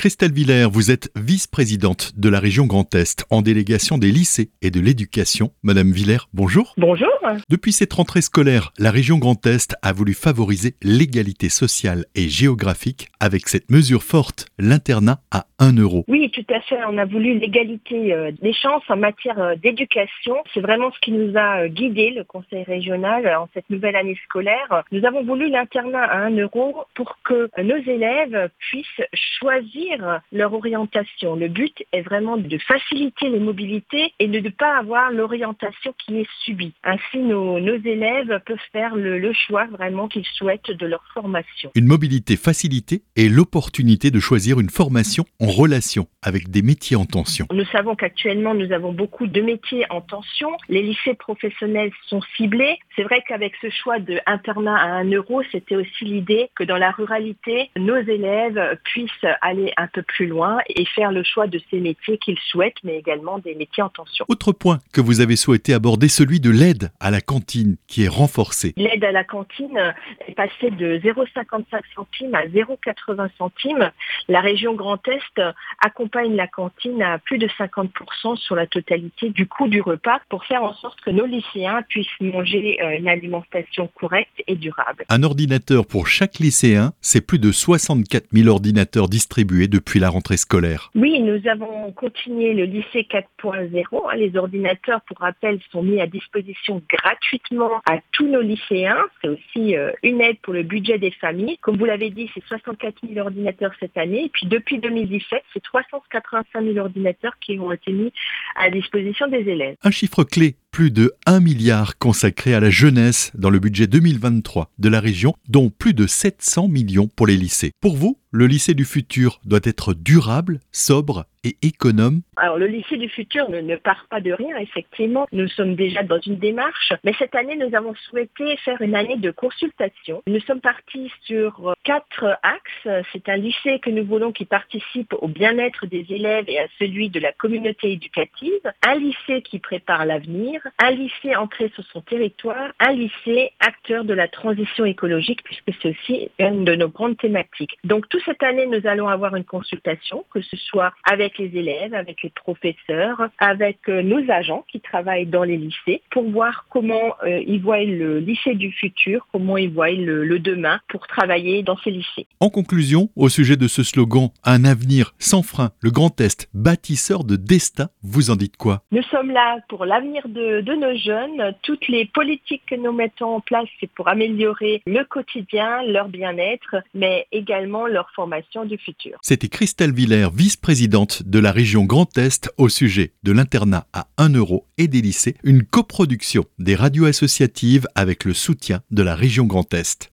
Christelle Villers, vous êtes vice-présidente de la région Grand Est en délégation des lycées et de l'éducation. Madame Villers, bonjour. Bonjour. Depuis cette rentrée scolaire, la région Grand Est a voulu favoriser l'égalité sociale et géographique avec cette mesure forte, l'internat à 1 euro. Oui, tout à fait. On a voulu l'égalité euh, des chances en matière euh, d'éducation. C'est vraiment ce qui nous a euh, guidé le conseil régional en cette nouvelle année scolaire. Nous avons voulu l'internat à 1 euro pour que nos élèves puissent choisir leur orientation. Le but est vraiment de faciliter les mobilités et de ne pas avoir l'orientation qui est subie. Ainsi, nos, élèves peuvent faire le, choix vraiment qu'ils souhaitent de leur formation. Une mobilité facilitée et l'opportunité de choisir une formation en relation avec des métiers en tension. Nous savons qu'actuellement, nous avons beaucoup de métiers en tension. Les lycées professionnels sont ciblés. C'est vrai qu'avec ce choix de internat à 1 euro, c'était aussi l'idée que dans la ruralité, nos élèves puissent aller un peu plus loin et faire le choix de ces métiers qu'ils souhaitent, mais également des métiers en tension. Autre point que vous avez souhaité aborder, celui de l'aide à la cantine qui est renforcée. L'aide à la cantine est passée de 0,55 centimes à 0,80 centimes. La région Grand Est accompagne la cantine à plus de 50% sur la totalité du coût du repas pour faire en sorte que nos lycéens puissent manger euh, une alimentation correcte et durable. Un ordinateur pour chaque lycéen, c'est plus de 64 000 ordinateurs distribués depuis la rentrée scolaire Oui, nous avons continué le lycée 4.0. Hein. Les ordinateurs, pour rappel, sont mis à disposition gratuitement à tous nos lycéens. C'est aussi euh, une aide pour le budget des familles. Comme vous l'avez dit, c'est 64 000 ordinateurs cette année. Et puis depuis 2017, c'est 385 000 ordinateurs qui ont été mis à disposition des élèves. Un chiffre clé plus de 1 milliard consacré à la jeunesse dans le budget 2023 de la région, dont plus de 700 millions pour les lycées. Pour vous, le lycée du futur doit être durable, sobre et économe? Alors le lycée du futur ne, part pas de rien, effectivement. Nous sommes déjà dans une démarche, mais cette année, nous avons souhaité faire une année de consultation. Nous sommes partis sur quatre axes. C'est un lycée que nous voulons qui participe au bien-être des élèves et à celui de la communauté éducative. Un lycée qui prépare l'avenir. Un lycée entré sur son territoire. Un lycée acteur de la transition écologique, puisque c'est aussi une de nos grandes thématiques. Donc tout cette année, nous allons avoir une consultation, que ce soit avec les élèves, avec les professeurs, avec euh, nos agents qui travaillent dans les lycées, pour voir comment euh, ils voient le lycée du futur, comment ils voient le, demain pour travailler dans ces lycées. En conclusion, au sujet de ce slogan Un avenir sans frein, le Grand Est, bâtisseur de destin, vous en dites quoi? Nous sommes là pour l'avenir de, nos jeunes. Toutes les politiques que nous mettons en place, c'est pour améliorer le quotidien, leur bien-être, mais également leur formation du futur. C'était Christelle Villers, vice-présidente de la région Grand Est au sujet de l'internat à 1 euro et des lycées, une coproduction des radios associatives avec le soutien de la région Grand Est.